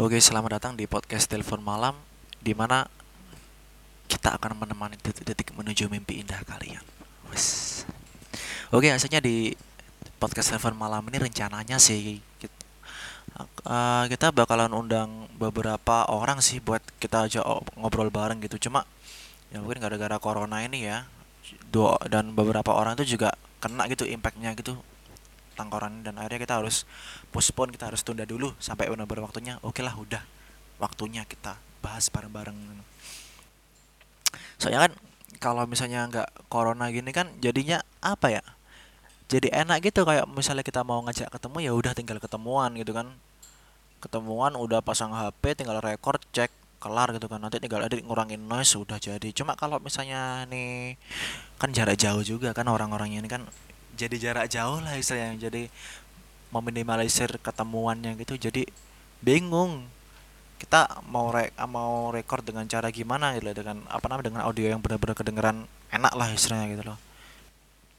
Oke, selamat datang di podcast Telepon Malam di mana kita akan menemani detik-detik menuju mimpi indah kalian. Wes. Oke, hasilnya di podcast Telepon Malam ini rencananya sih kita, uh, kita bakalan undang beberapa orang sih buat kita aja ngobrol bareng gitu. Cuma ya mungkin gara-gara corona ini ya dua dan beberapa orang itu juga kena gitu impactnya gitu tangkoran dan akhirnya kita harus postpone kita harus tunda dulu sampai benar-benar waktunya. Oke lah udah waktunya kita bahas bareng-bareng. Soalnya kan kalau misalnya nggak corona gini kan jadinya apa ya? Jadi enak gitu kayak misalnya kita mau ngajak ketemu ya udah tinggal ketemuan gitu kan. Ketemuan udah pasang HP tinggal record cek kelar gitu kan. Nanti tinggal edit ngurangin noise sudah jadi. Cuma kalau misalnya nih kan jarak jauh juga kan orang-orangnya ini kan jadi jarak jauh lah istilahnya jadi meminimalisir ketemuannya gitu. Jadi bingung kita mau re mau record dengan cara gimana gitu dengan apa namanya dengan audio yang benar-benar kedengeran enak lah istilahnya gitu loh.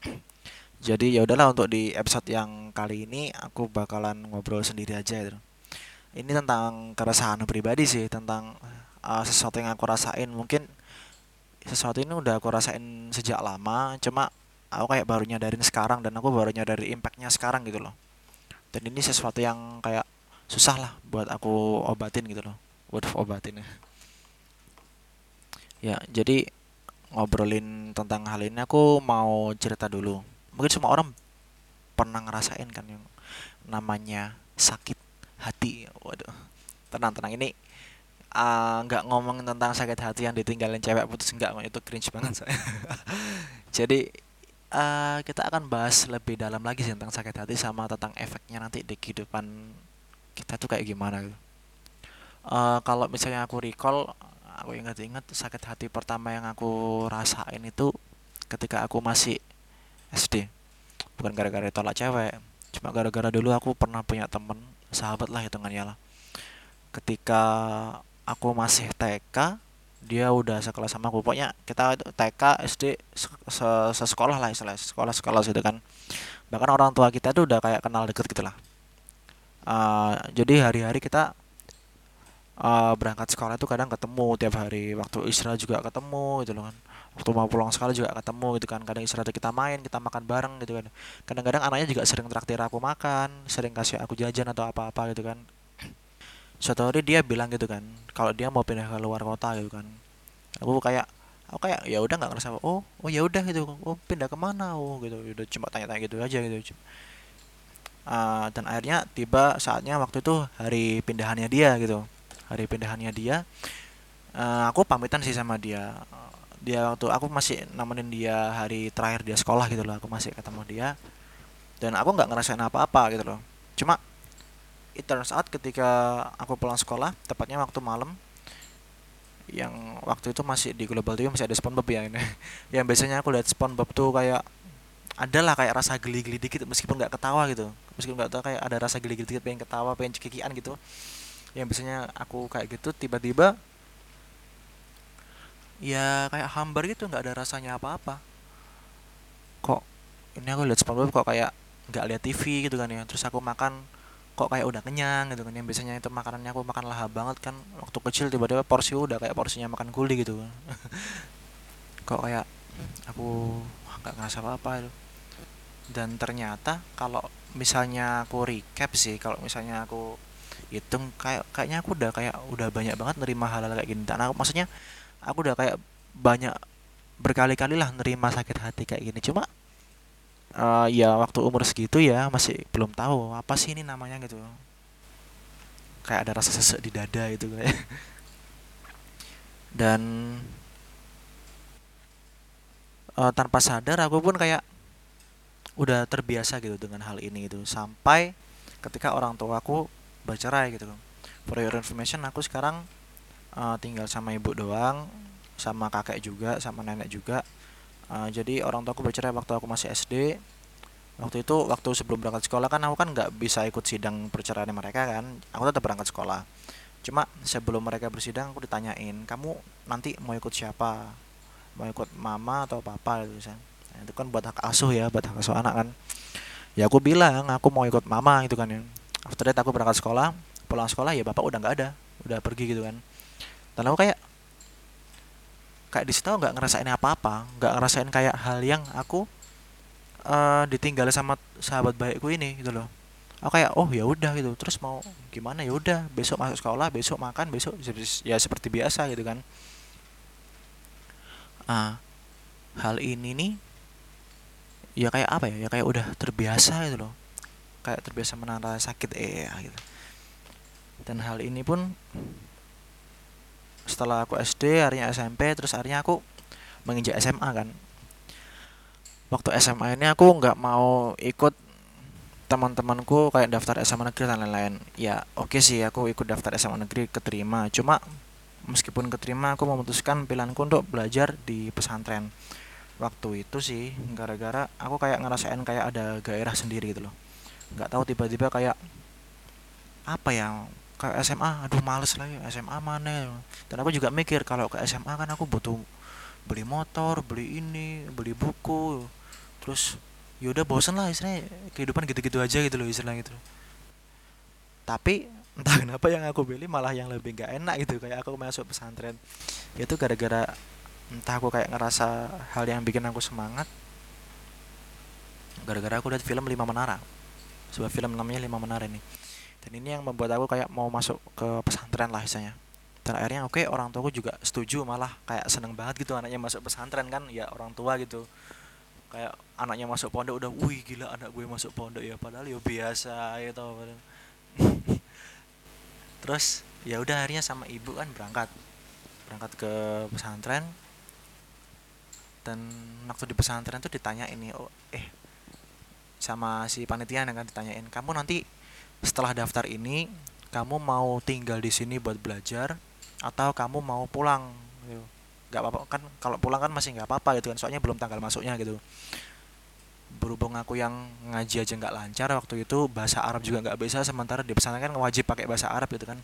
Jadi ya udahlah untuk di episode yang kali ini aku bakalan ngobrol sendiri aja gitu. Ini tentang keresahan pribadi sih tentang uh, sesuatu yang aku rasain. Mungkin sesuatu ini udah aku rasain sejak lama cuma aku kayak baru nyadarin sekarang dan aku baru nyadari impactnya sekarang gitu loh. Dan ini sesuatu yang kayak susah lah buat aku obatin gitu loh. Buat obatin ya jadi ngobrolin tentang hal ini aku mau cerita dulu. Mungkin semua orang pernah ngerasain kan yang namanya sakit hati. Waduh tenang tenang ini ah, nggak uh, ngomong tentang sakit hati yang ditinggalin cewek putus enggak itu cringe banget saya jadi uh, kita akan bahas lebih dalam lagi sih tentang sakit hati sama tentang efeknya nanti di kehidupan kita tuh kayak gimana gitu. Uh, kalau misalnya aku recall, aku ingat-ingat sakit hati pertama yang aku rasain itu ketika aku masih SD. Bukan gara-gara tolak cewek, cuma gara-gara dulu aku pernah punya temen sahabat lah hitungannya lah. Ketika aku masih TK, dia udah sekelas sama aku. Pokoknya kita TK SD se sekolah lah istilah sekolah sekolah gitu kan. Bahkan orang tua kita tuh udah kayak kenal deket gitu lah. Uh, jadi hari-hari kita uh, berangkat sekolah itu kadang ketemu tiap hari. Waktu istirahat juga ketemu gitu loh kan. Waktu mau pulang sekolah juga ketemu gitu kan. Kadang istirahat kita main kita makan bareng gitu kan. Kadang-kadang anaknya juga sering traktir aku makan sering kasih aku jajan atau apa-apa gitu kan suatu hari dia bilang gitu kan kalau dia mau pindah ke luar kota gitu kan. Aku kayak aku kayak ya udah nggak ngerasa oh oh ya udah gitu oh pindah ke mana oh gitu. Udah cuma tanya-tanya gitu aja gitu. Uh, dan akhirnya tiba saatnya waktu itu hari pindahannya dia gitu. Hari pindahannya dia uh, aku pamitan sih sama dia. Dia waktu aku masih nemenin dia hari terakhir dia sekolah gitu loh aku masih ketemu dia. Dan aku nggak ngerasain apa-apa gitu loh. Cuma it turns out ketika aku pulang sekolah tepatnya waktu malam yang waktu itu masih di Global TV masih ada SpongeBob ya ini. Yang biasanya aku lihat SpongeBob tuh kayak ada lah kayak rasa geli-geli dikit meskipun nggak ketawa gitu. Meskipun nggak tahu kayak ada rasa geli-geli dikit pengen ketawa pengen cekikian gitu. Yang biasanya aku kayak gitu tiba-tiba ya kayak hambar gitu nggak ada rasanya apa-apa. Kok ini aku lihat SpongeBob kok kayak nggak lihat TV gitu kan ya. Terus aku makan kok kayak udah kenyang gitu kan. Yang biasanya itu makanannya aku makan lahap banget kan. Waktu kecil tiba-tiba porsi udah kayak porsinya makan guli gitu kok kayak aku nggak ngerasa apa-apa itu. Dan ternyata kalau misalnya aku recap sih kalau misalnya aku hitung kayak kayaknya aku udah kayak udah banyak banget nerima hal-hal kayak gini. Dan aku maksudnya aku udah kayak banyak berkali-kali lah nerima sakit hati kayak gini. Cuma uh, ya waktu umur segitu ya masih belum tahu apa sih ini namanya gitu. Kayak ada rasa sesek di dada itu kayak. Dan uh, tanpa sadar aku pun kayak udah terbiasa gitu dengan hal ini itu sampai ketika orang tua aku bercerai gitu. For your information aku sekarang uh, tinggal sama ibu doang sama kakek juga sama nenek juga. Uh, jadi orang tua aku bercerai waktu aku masih SD waktu itu waktu sebelum berangkat sekolah kan aku kan nggak bisa ikut sidang perceraian mereka kan. Aku tetap berangkat sekolah. Cuma sebelum mereka bersidang aku ditanyain kamu nanti mau ikut siapa? Mau ikut mama atau papa? Gitu kan. Nah, itu kan buat hak asuh ya buat hak asuh anak kan. Ya aku bilang aku mau ikut mama gitu kan ya. After that aku berangkat sekolah. Pulang sekolah ya bapak udah nggak ada. Udah pergi gitu kan. Dan aku kayak kayak di situ nggak ngerasain apa-apa. Nggak ngerasain kayak hal yang aku uh, ditinggal sama sahabat baikku ini gitu loh. Aku kayak oh ya udah gitu. Terus mau gimana? Ya udah besok masuk sekolah besok makan besok ya seperti biasa gitu kan. Ah hal ini nih ya kayak apa ya? Ya kayak udah terbiasa gitu loh. Kayak terbiasa menahan sakit eh ya, gitu. Dan hal ini pun setelah aku SD harinya SMP terus harinya aku menginjak SMA kan waktu SMA ini aku nggak mau ikut teman-temanku kayak daftar SMA negeri dan lain-lain. Ya oke okay sih aku ikut daftar SMA negeri keterima. Cuma meskipun keterima aku memutuskan pilihanku untuk belajar di pesantren. Waktu itu sih gara-gara aku kayak ngerasain kayak ada gairah sendiri gitu loh. Nggak tahu tiba-tiba kayak apa ya ke SMA aduh males lagi SMA mana dan aku juga mikir kalau ke SMA kan aku butuh beli motor beli ini beli buku. Terus yaudah bosan lah istilahnya. Kehidupan gitu-gitu aja gitu loh istilahnya gitu tapi entah kenapa yang aku pilih malah yang lebih gak enak gitu. Kayak aku masuk pesantren itu gara-gara entah aku kayak ngerasa hal yang bikin aku semangat. Gara-gara aku lihat film Lima Menara. Sebuah film namanya Lima Menara ini. Dan ini yang membuat aku kayak mau masuk ke pesantren lah misalnya dan akhirnya oke okay, orang tuaku juga setuju malah kayak seneng banget gitu anaknya masuk pesantren kan ya orang tua gitu. Kayak anaknya masuk pondok udah wih gila anak gue masuk pondok ya padahal ya biasa tau terus ya udah akhirnya sama ibu kan berangkat. Berangkat ke pesantren. Dan waktu di pesantren tuh ditanya ini oh eh sama si panitia yang kan ditanyain kamu nanti setelah daftar ini kamu mau tinggal di sini buat belajar atau kamu mau pulang gitu. nggak apa-apa kan kalau pulang kan masih nggak apa-apa gitu kan soalnya belum tanggal masuknya gitu. Berhubung aku yang ngaji aja nggak lancar waktu itu bahasa Arab juga nggak bisa sementara di pesantren kan wajib pakai bahasa Arab gitu kan.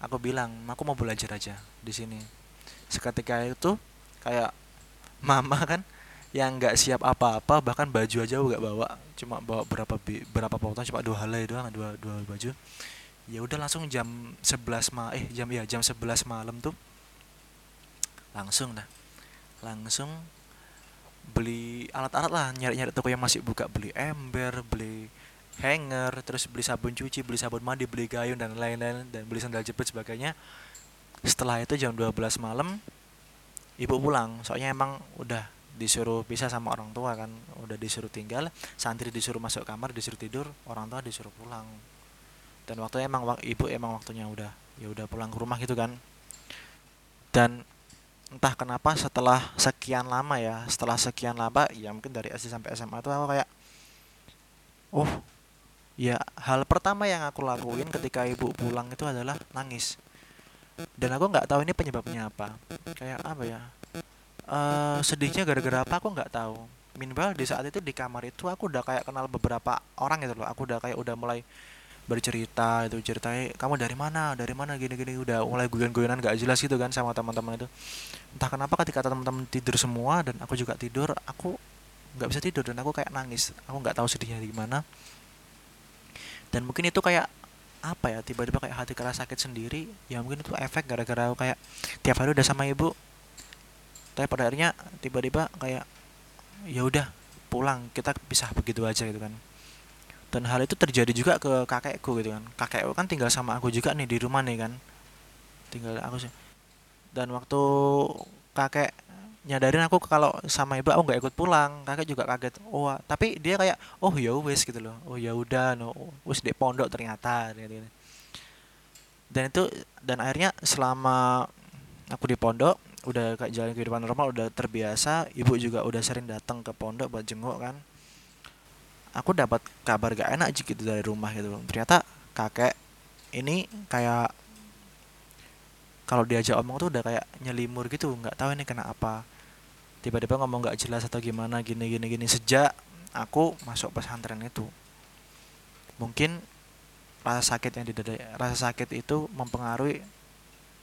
Aku bilang aku mau belajar aja di sini. Seketika itu kayak mama kan yang nggak siap apa-apa bahkan baju aja nggak bawa. Cuma bawa berapa berapa potong cuma dua helai doang dua dua baju ya udah langsung jam 11 ma eh jam ya jam 11 malam tuh. Langsung dah. Langsung beli alat-alat lah nyari-nyari toko yang masih buka. Beli ember beli hanger terus beli sabun cuci beli sabun mandi beli gayung dan lain-lain dan beli sandal jepit sebagainya. Setelah itu jam 12 malam ibu pulang. Soalnya emang udah disuruh pisah sama orang tua kan. Udah disuruh tinggal santri disuruh masuk kamar disuruh tidur orang tua disuruh pulang dan waktunya emang ibu emang waktunya udah ya udah pulang ke rumah gitu kan. Dan entah kenapa setelah sekian lama ya setelah sekian lama ya mungkin dari SD sampai SMA itu aku kayak oh ya hal pertama yang aku lakuin ketika ibu pulang itu adalah nangis. Dan aku nggak tahu ini penyebabnya apa. Kayak apa ya? Uh, sedihnya gara-gara apa aku nggak tahu. Minimal di saat itu di kamar itu aku udah kayak kenal beberapa orang gitu loh. Aku udah kayak udah mulai bercerita itu ceritanya kamu dari mana? Dari mana? Gini gini. Udah mulai guyon-guyonan gak jelas gitu kan sama teman-teman itu. Entah kenapa ketika teman-teman tidur semua dan aku juga tidur aku nggak bisa tidur dan aku kayak nangis. Aku nggak tahu sedihnya di mana. Dan mungkin itu kayak apa ya tiba-tiba kayak hati kerasa sakit sendiri. Ya mungkin itu efek gara-gara aku kayak tiap hari udah sama ibu. Tapi pada akhirnya tiba-tiba kayak ya udah pulang. Kita pisah begitu aja gitu kan dan hal itu terjadi juga ke kakekku gitu kan. Kakekku kan tinggal sama aku juga nih di rumah nih kan. Tinggal aku sih. Dan waktu kakek nyadarin aku kalau sama ibu aku nggak ikut pulang. Kakek juga kaget. Oh tapi dia kayak oh ya wes gitu loh. Oh ya udah no wes di pondok ternyata gitu, gitu. dan itu dan akhirnya selama aku di pondok udah kayak jalan kehidupan normal udah terbiasa ibu juga udah sering datang ke pondok buat jenguk kan aku dapat kabar gak enak gitu dari rumah gitu. Ternyata kakek ini kayak kalau diajak omong tuh udah kayak nyelimur gitu nggak tahu ini kena apa. Tiba-tiba ngomong nggak jelas atau gimana gini gini gini. Sejak aku masuk pesantren itu mungkin rasa sakit yang di rasa sakit itu mempengaruhi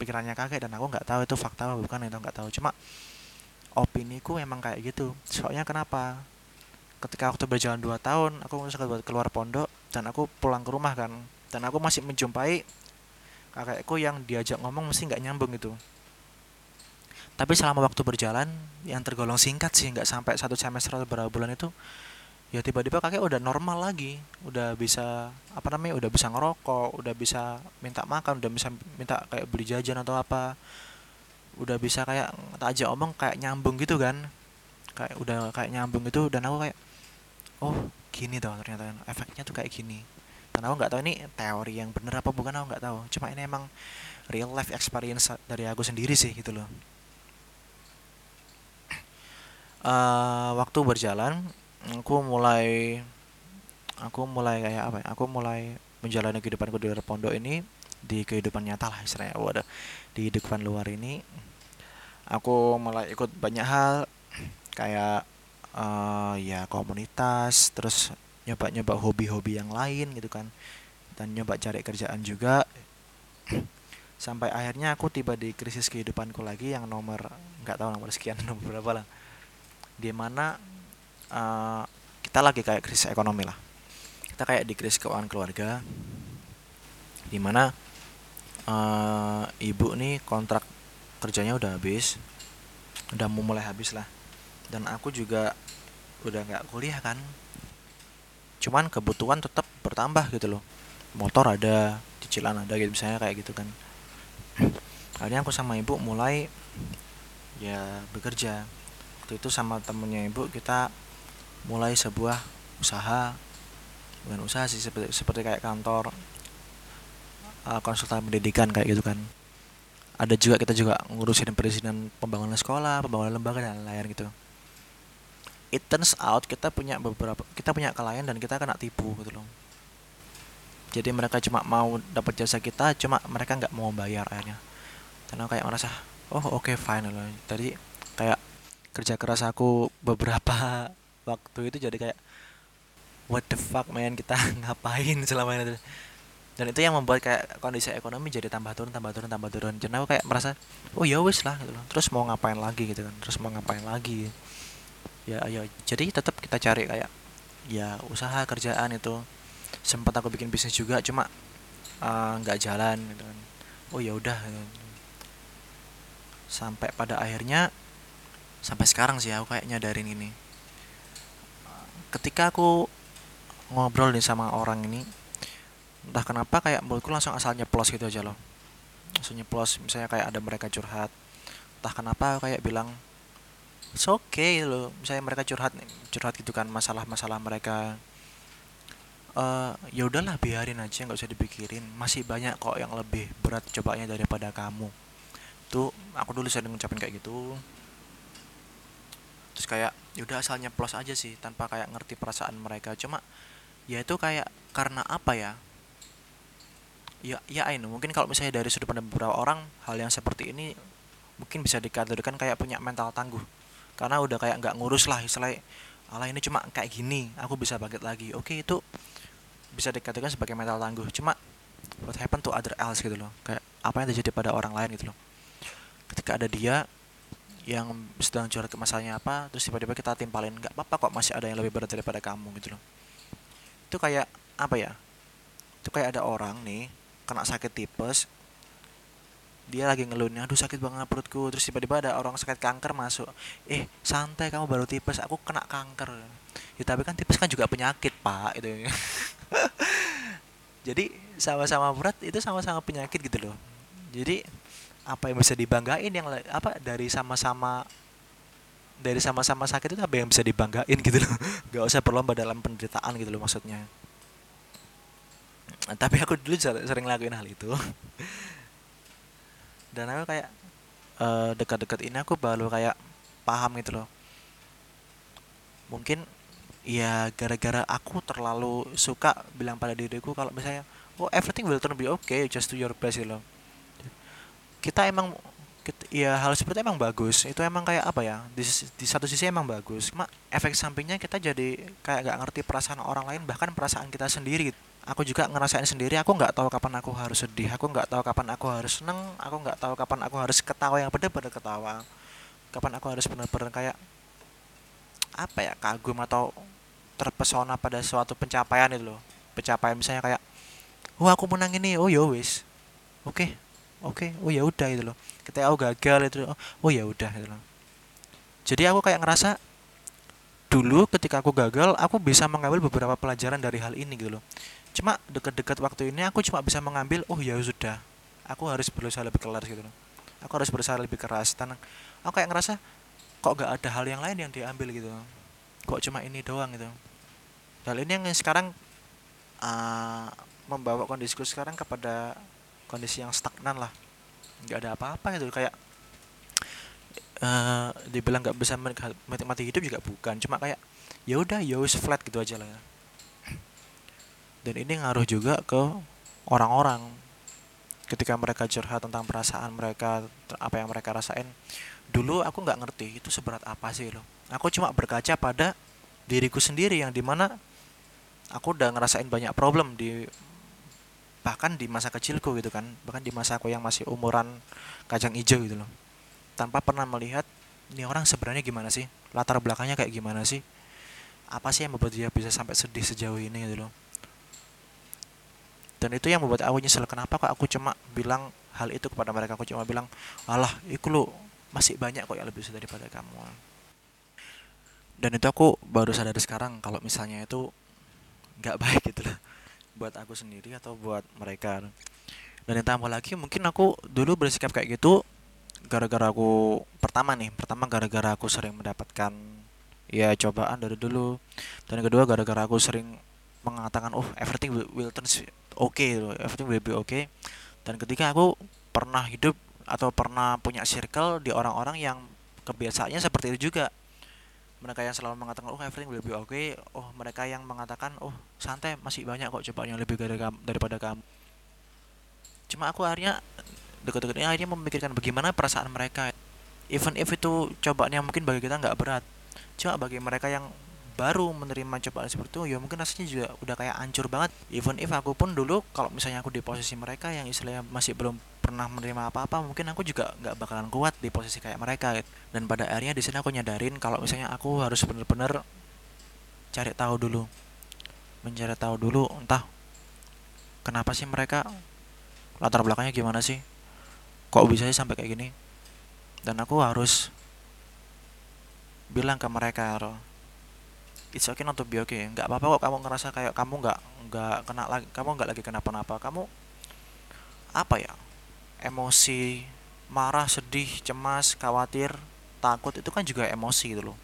pikirannya kakek dan aku nggak tahu itu fakta atau bukan itu nggak tahu. Cuma opini ku emang kayak gitu. Soalnya kenapa ketika waktu berjalan 2 tahun aku buat keluar pondok dan aku pulang ke rumah kan. Dan aku masih menjumpai kakekku yang diajak ngomong mesti nggak nyambung gitu. Tapi selama waktu berjalan yang tergolong singkat sih nggak sampai satu semester atau beberapa bulan itu ya tiba-tiba kakek udah normal lagi. Udah bisa apa namanya udah bisa ngerokok udah bisa minta makan udah bisa minta kayak beli jajan atau apa. Udah bisa kayak tak aja omong kayak nyambung gitu kan. Kayak udah kayak nyambung gitu dan aku kayak oh gini tuh ternyata. Efeknya tuh kayak gini. Dan aku nggak tahu ini teori yang bener apa bukan aku nggak tahu. Cuma ini emang real life experience dari aku sendiri sih gitu loh. Uh, waktu berjalan aku mulai aku mulai kayak apa ya? Aku mulai menjalani kehidupanku di luar pondok ini di kehidupan nyata lah istilahnya. Waduh di kehidupan luar ini aku mulai ikut banyak hal kayak uh, ya komunitas terus nyoba-nyoba hobi-hobi yang lain gitu kan. Dan nyoba cari kerjaan juga. Sampai akhirnya aku tiba di krisis kehidupanku lagi yang nomor nggak tahu nomor sekian nomor berapa lah. Di mana uh, kita lagi kayak krisis ekonomi lah. Kita kayak di krisis keuangan keluarga. Di mana uh, ibu nih kontrak kerjanya udah habis. Udah mau mulai habis lah dan aku juga udah nggak kuliah kan. Cuman kebutuhan tetap bertambah gitu loh. Motor ada cicilan ada gitu misalnya kayak gitu kan. Akhirnya aku sama ibu mulai ya bekerja. Waktu itu sama temennya ibu kita mulai sebuah usaha bukan usaha sih seperti seperti kayak kantor uh, konsultan pendidikan kayak gitu kan. Ada juga kita juga ngurusin perizinan pembangunan sekolah pembangunan lembaga dan lain-lain gitu it turns out kita punya beberapa kita punya klien dan kita kena tipu gitu loh. Jadi mereka cuma mau dapat jasa kita cuma mereka nggak mau bayar akhirnya. Karena kayak merasa oh oke okay, fine loh tadi kayak kerja keras aku beberapa waktu itu jadi kayak what the fuck man? Kita ngapain selama ini? Dan itu yang membuat kayak kondisi ekonomi jadi tambah turun tambah turun tambah turun. Jadi aku kayak merasa oh ya wis lah gitu loh. Terus mau ngapain lagi gitu kan? Terus mau ngapain lagi ya ayo. Jadi tetap kita cari kayak ya usaha kerjaan itu. Sempat aku bikin bisnis juga cuma eh, nggak uh, jalan gitu kan. Oh ya udah. Sampai pada akhirnya sampai sekarang sih aku kayak nyadarin ini. Ketika aku ngobrol nih sama orang ini entah kenapa kayak mulutku langsung asalnya plus gitu aja loh. Langsung nyeplos misalnya kayak ada mereka curhat. Entah kenapa kayak bilang it's okay loh. Misalnya mereka curhat curhat gitu kan masalah-masalah mereka. Uh, ya udahlah biarin aja nggak usah dipikirin. Masih banyak kok yang lebih berat cobanya daripada kamu. Tuh aku dulu sering ngucapin kayak gitu. Terus kayak yaudah asalnya plus aja sih tanpa kayak ngerti perasaan mereka. Cuma ya itu kayak karena apa ya? Ya ya ini mungkin kalau misalnya dari sudut pandang beberapa orang hal yang seperti ini mungkin bisa dikategorikan kayak punya mental tangguh karena udah kayak nggak ngurus lah istilahnya Allah ini cuma kayak gini aku bisa bangkit lagi. Oke itu bisa dikatakan sebagai mental tangguh. Cuma what happen to other else gitu loh. Kayak apa yang terjadi pada orang lain gitu loh. Ketika ada dia yang sedang curhat ke masalahnya apa terus tiba-tiba kita timpalin nggak apa-apa kok masih ada yang lebih berat daripada kamu gitu loh. Itu kayak apa ya itu kayak ada orang nih kena sakit tipes dia lagi ngeluhnya aduh sakit banget perutku. Terus tiba-tiba ada orang sakit kanker masuk. Eh santai kamu baru tipes aku kena kanker. Ya tapi kan tipes kan juga penyakit pak itu jadi sama-sama berat itu sama-sama penyakit gitu loh. Jadi apa yang bisa dibanggain yang apa dari sama-sama dari sama-sama sakit itu apa yang bisa dibanggain gitu loh. Gak usah berlomba dalam penderitaan gitu loh maksudnya. Tapi aku dulu sering lakuin hal itu dan aku kayak uh, dekat-dekat ini aku baru kayak paham gitu loh. Mungkin ya gara-gara aku terlalu suka bilang pada diriku kalau misalnya oh everything will turn be okay just do your best gitu loh. Kita emang kita, ya hal seperti emang bagus. Itu emang kayak apa ya di, di satu sisi emang bagus. Cuma efek sampingnya kita jadi kayak gak ngerti perasaan orang lain bahkan perasaan kita sendiri. gitu aku juga ngerasain sendiri aku nggak tahu kapan aku harus sedih aku nggak tahu kapan aku harus seneng aku nggak tahu kapan aku harus ketawa yang benar-benar ketawa. Kapan aku harus benar-benar kayak apa ya kagum atau terpesona pada suatu pencapaian itu loh. Pencapaian misalnya kayak oh aku menang ini. Oh ya wis. Oke okay. oke. Okay. oh ya udah itu loh. Ketika aku gagal itu oh, oh ya udah itu loh. Jadi aku kayak ngerasa dulu ketika aku gagal aku bisa mengambil beberapa pelajaran dari hal ini gitu loh cuma dekat-dekat waktu ini aku cuma bisa mengambil oh ya sudah. Aku harus berusaha lebih keras gitu aku harus berusaha lebih keras dan aku kayak ngerasa kok gak ada hal yang lain yang diambil gitu kok cuma ini doang gitu. Hal ini yang sekarang uh, membawa kondisiku sekarang kepada kondisi yang stagnan lah. Nggak ada apa-apa gitu. Kayak uh, dibilang nggak bisa menikmati hidup juga bukan. Cuma kayak ya udah ya flat gitu aja lah ya dan ini ngaruh juga ke orang-orang. Ketika mereka curhat tentang perasaan mereka apa yang mereka rasain dulu aku nggak ngerti itu seberat apa sih loh aku cuma berkaca pada diriku sendiri yang di mana aku udah ngerasain banyak problem di bahkan di masa kecilku gitu kan. Bahkan di masa aku yang masih umuran kacang hijau gitu loh. Tanpa pernah melihat ini orang sebenarnya gimana sih? Latar belakangnya kayak gimana sih? Apa sih yang membuat dia bisa sampai sedih sejauh ini? gitu loh dan itu yang membuat aku nyesel kenapa kok aku cuma bilang hal itu kepada mereka? Aku cuma bilang alah itu lo masih banyak kok yang lebih besar daripada kamu. Dan itu aku baru sadar sekarang kalau misalnya itu nggak baik gitu loh buat aku sendiri atau buat mereka. Dan yang tambah lagi mungkin aku dulu bersikap kayak gitu gara-gara aku pertama nih pertama gara-gara aku sering mendapatkan ya cobaan dari dulu. Dan kedua gara-gara aku sering mengatakan oh everything will, will turn okay, everything will be okay dan ketika aku pernah hidup atau pernah punya circle di orang-orang yang kebiasaannya seperti itu juga. Mereka yang selalu mengatakan oh everything will be okay oh mereka yang mengatakan oh santai masih banyak kok cobaan yang lebih dari kamu, daripada kamu. Cuma aku akhirnya dekat-dekat ini akhirnya memikirkan bagaimana perasaan mereka. Even if itu cobaan yang mungkin bagi kita nggak berat. Cuma bagi mereka yang baru menerima cobaan seperti itu ya mungkin rasanya juga udah kayak hancur banget. Even if aku pun dulu kalau misalnya aku di posisi mereka yang istilahnya masih belum pernah menerima apa-apa mungkin aku juga nggak bakalan kuat di posisi kayak mereka gitu. dan pada akhirnya di sini aku nyadarin kalau misalnya aku harus bener-bener cari tahu dulu. Mencari tahu dulu entah kenapa sih mereka latar belakangnya gimana sih kok bisa sih sampai kayak gini. Dan aku harus bilang ke mereka it's okay not to be okay. Nggak apa-apa kok kamu ngerasa kayak kamu nggak nggak kena lagi kamu nggak lagi kenapa-napa. Kamu apa ya emosi marah sedih cemas khawatir takut itu kan juga emosi gitu loh.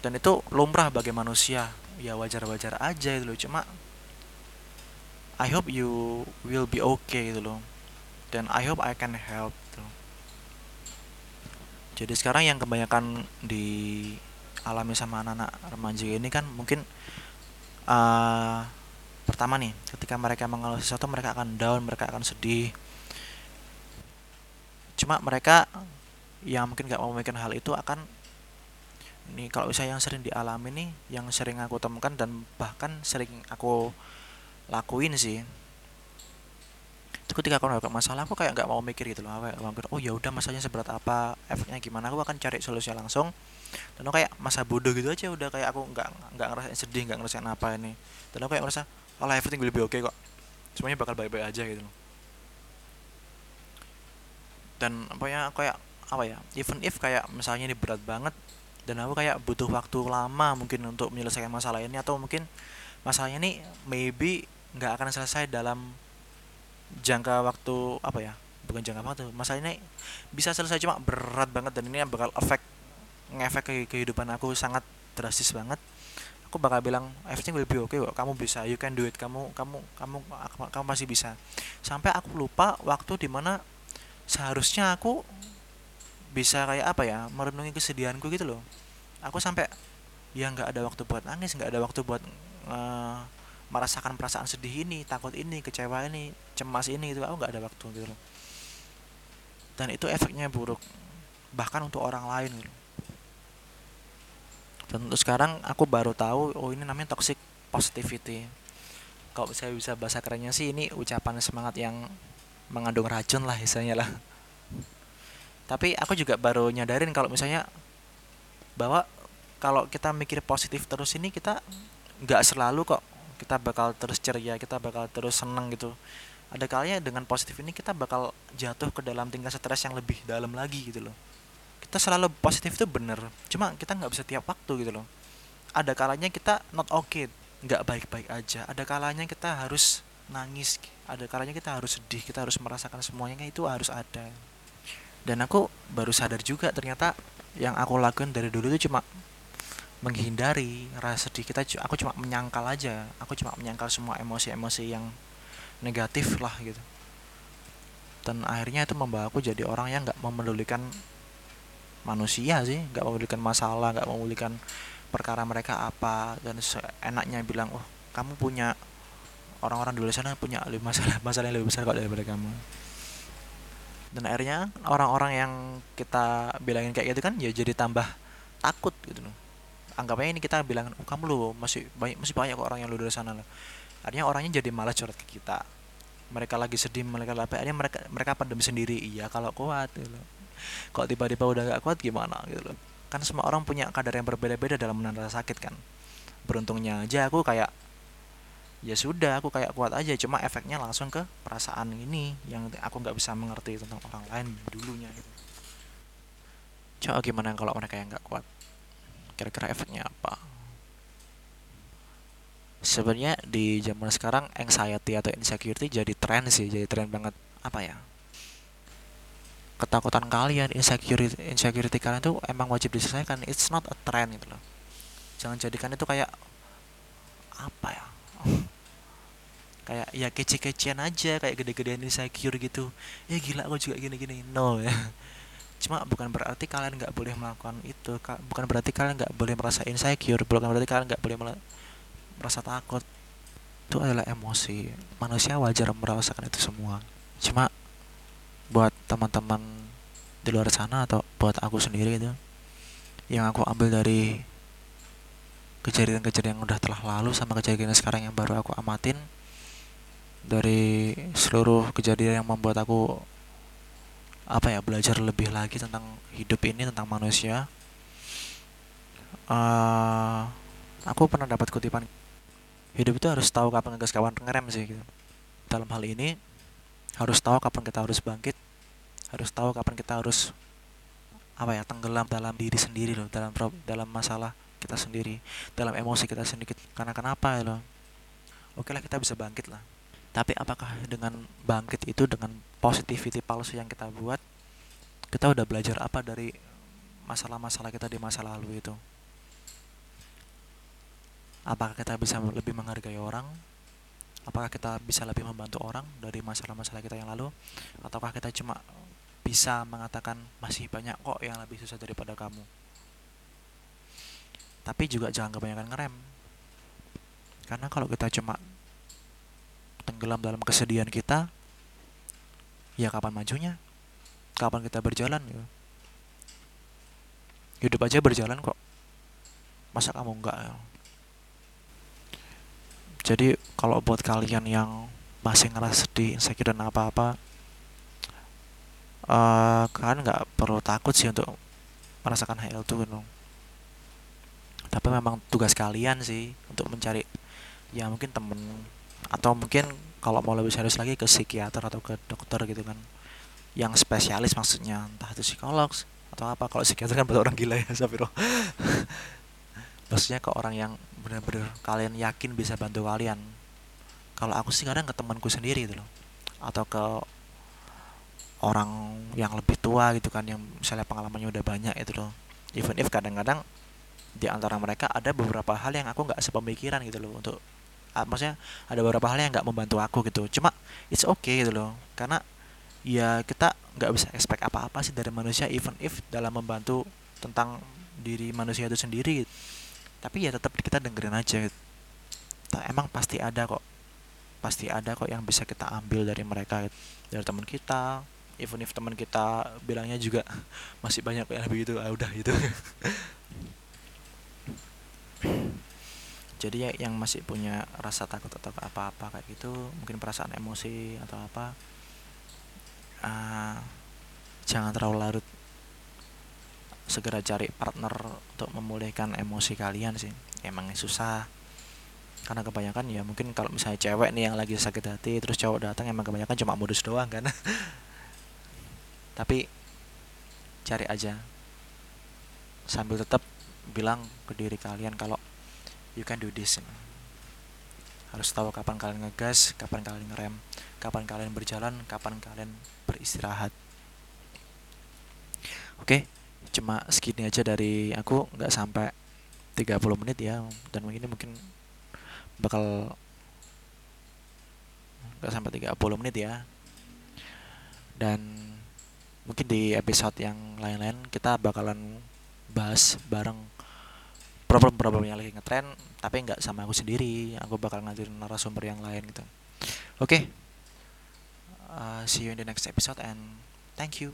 Dan itu lumrah bagi manusia. Ya wajar-wajar aja gitu loh. Cuma I hope you will be okay gitu loh. Dan I hope I can help gitu. jadi sekarang yang kebanyakan di alami sama anak-anak remaja ini kan mungkin uh, pertama nih ketika mereka mengalami sesuatu mereka akan down mereka akan sedih. Cuma mereka yang mungkin gak mau memikirkan hal itu akan ini kalau saya yang sering dialami nih yang sering aku temukan dan bahkan sering aku lakuin sih ketika aku mendapatkan masalah aku kayak nggak mau mikir gitu loh. Aku mikir oh ya udah masalahnya seberat apa efeknya gimana? Aku akan cari solusi langsung. Dan aku kayak masa bodoh gitu aja udah kayak aku nggak nggak ngerasain sedih nggak ngerasain apa ini. Dan aku kayak merasa oh everything will be okay kok. Semuanya bakal baik-baik aja gitu loh. Dan apa ya kayak apa ya even if kayak misalnya ini berat banget dan aku kayak butuh waktu lama mungkin untuk menyelesaikan masalah ini atau mungkin masalahnya ini maybe nggak akan selesai dalam jangka waktu apa ya bukan jangka waktu masa ini bisa selesai cuma berat banget dan ini yang bakal efek ngefek ke kehidupan aku sangat drastis banget. Aku bakal bilang everything will be okay kok kamu bisa you can do it kamu kamu kamu kamu masih bisa. Sampai aku lupa waktu di mana seharusnya aku bisa kayak apa ya merenungi kesedihanku gitu loh. Aku sampai ya nggak ada waktu buat nangis nggak ada waktu buat uh, merasakan perasaan sedih ini takut ini kecewa ini cemas ini itu aku nggak ada waktu gitu loh. Dan itu efeknya buruk bahkan untuk orang lain gitu. dan untuk sekarang aku baru tahu oh ini namanya toxic positivity. Kalau saya bisa bahasa kerennya sih ini ucapan semangat yang mengandung racun lah misalnya lah. Tapi aku juga baru nyadarin kalau misalnya bahwa kalau kita mikir positif terus ini kita nggak selalu kok kita bakal terus ceria kita bakal terus seneng gitu. Ada kalanya dengan positif ini kita bakal jatuh ke dalam tingkat stres yang lebih dalam lagi gitu loh. Kita selalu positif itu bener cuma kita nggak bisa tiap waktu gitu loh. Ada kalanya kita not okay nggak baik-baik aja. Ada kalanya kita harus nangis ada kalanya kita harus sedih kita harus merasakan semuanya itu harus ada. Dan aku baru sadar juga ternyata yang aku lakukan dari dulu itu cuma menghindari rasa sedih. Kita aku cuma menyangkal aja. Aku cuma menyangkal semua emosi-emosi yang negatif lah gitu. Dan akhirnya itu membawa aku jadi orang yang nggak memedulikan manusia sih. Nggak memedulikan masalah nggak memedulikan perkara mereka apa. Dan enaknya bilang oh kamu punya orang-orang di luar sana punya lebih masalah masalah yang lebih besar kok daripada kamu. Dan akhirnya orang-orang yang kita bilangin kayak gitu kan ya jadi tambah takut gitu loh anggapnya ini kita bilang oh, kamu lo masih banyak masih banyak kok orang yang lu dari sana loh artinya orangnya jadi malas curhat ke kita. Mereka lagi sedih mereka lagi akhirnya mereka mereka pendem sendiri. Iya kalau kuat gitu loh. Kok tiba-tiba udah gak kuat gimana? gitu loh. Kan semua orang punya kadar yang berbeda-beda dalam menahan sakit kan. Beruntungnya aja aku kayak ya sudah aku kayak kuat aja. Cuma efeknya langsung ke perasaan ini yang aku nggak bisa mengerti tentang orang lain dulunya gitu. Coba gimana kalau mereka yang nggak kuat kira-kira efeknya apa? Sebenarnya di zaman sekarang anxiety atau insecurity jadi tren sih jadi tren banget. Apa ya? Ketakutan kalian insecurity insecurity kalian tuh emang wajib diselesaikan. It's not a trend gitu loh. Jangan jadikan itu kayak apa ya? Kayak ya kece-kecean aja kayak gede-gedean insecure gitu. Ya gila aku juga gini-gini. No ya cuma bukan berarti kalian nggak boleh melakukan itu bukan berarti kalian nggak boleh merasa insecure bukan berarti kalian nggak boleh merasa takut. Itu adalah emosi. Manusia wajar merasakan itu semua. Cuma buat teman-teman di luar sana atau buat aku sendiri itu yang aku ambil dari kejadian-kejadian yang udah telah lalu sama kejadian sekarang yang baru aku amatin dari seluruh kejadian yang membuat aku apa ya belajar lebih lagi tentang hidup ini tentang manusia. Uh, aku pernah dapat kutipan hidup itu harus tahu kapan ngegas kawan ngerem sih gitu. dalam hal ini harus tahu kapan kita harus bangkit harus tahu kapan kita harus apa ya tenggelam dalam diri sendiri loh dalam dalam masalah kita sendiri dalam emosi kita sendiri karena kenapa ya loh. Oke lah kita bisa bangkit lah tapi apakah dengan bangkit itu dengan positivity palsu yang kita buat kita udah belajar apa dari masalah-masalah kita di masa lalu itu? Apakah kita bisa lebih menghargai orang? Apakah kita bisa lebih membantu orang dari masalah-masalah kita yang lalu? Ataukah kita cuma bisa mengatakan masih banyak kok yang lebih susah daripada kamu? Tapi juga jangan kebanyakan ngerem. Karena kalau kita cuma tenggelam dalam kesedihan kita ya kapan majunya? Kapan kita berjalan gitu hidup aja berjalan kok. Masa kamu enggak ya? jadi kalau buat kalian yang masih ngerasa sedih insecure dan apa-apa uh, kalian nggak perlu takut sih untuk merasakan hal itu gitu. Tapi memang tugas kalian sih untuk mencari ya mungkin temen atau mungkin kalau mau lebih serius lagi ke psikiater atau ke dokter gitu kan. Yang spesialis maksudnya entah itu psikolog atau apa. Kalau psikiater kan buat orang gila ya Safiro. Maksudnya ke orang yang benar-benar kalian yakin bisa bantu kalian. Kalau aku sih kadang ke temanku sendiri gitu loh. Atau ke orang yang lebih tua gitu kan yang misalnya pengalamannya udah banyak itu loh. Even if kadang-kadang di antara mereka ada beberapa hal yang aku nggak sepemikiran gitu loh untuk maksudnya ada beberapa hal yang nggak membantu aku gitu cuma it's okay gitu loh karena ya kita nggak bisa expect apa-apa sih dari manusia even if dalam membantu tentang diri manusia itu sendiri gitu. tapi ya tetap kita dengerin aja gitu. emang pasti ada kok pasti ada kok yang bisa kita ambil dari mereka gitu. dari teman kita even if teman kita bilangnya juga masih banyak yang lebih itu ah, udah gitu jadi ya yang masih punya rasa takut atau apa-apa kayak gitu mungkin perasaan emosi atau apa uh, jangan terlalu larut. Segera cari partner untuk memulihkan emosi kalian sih. Emang susah. Karena kebanyakan ya mungkin kalau misalnya cewek nih yang lagi sakit hati terus cowok datang emang kebanyakan cuma modus doang kan. Tapi cari aja. Sambil tetap bilang ke diri kalian kalau you can do this. Harus tahu kapan kalian ngegas kapan kalian ngerem kapan kalian berjalan kapan kalian beristirahat. Oke cuma segini aja dari aku. Nggak sampai 30 menit ya. Dan ini mungkin bakal nggak sampai 30 menit ya. Dan mungkin di episode yang lain-lain kita bakalan bahas bareng problem-problem yang lagi ngetren tapi nggak sama aku sendiri. Aku bakal ngajarin narasumber yang lain gitu. Oke. Okay. uh, see you in the next episode and thank you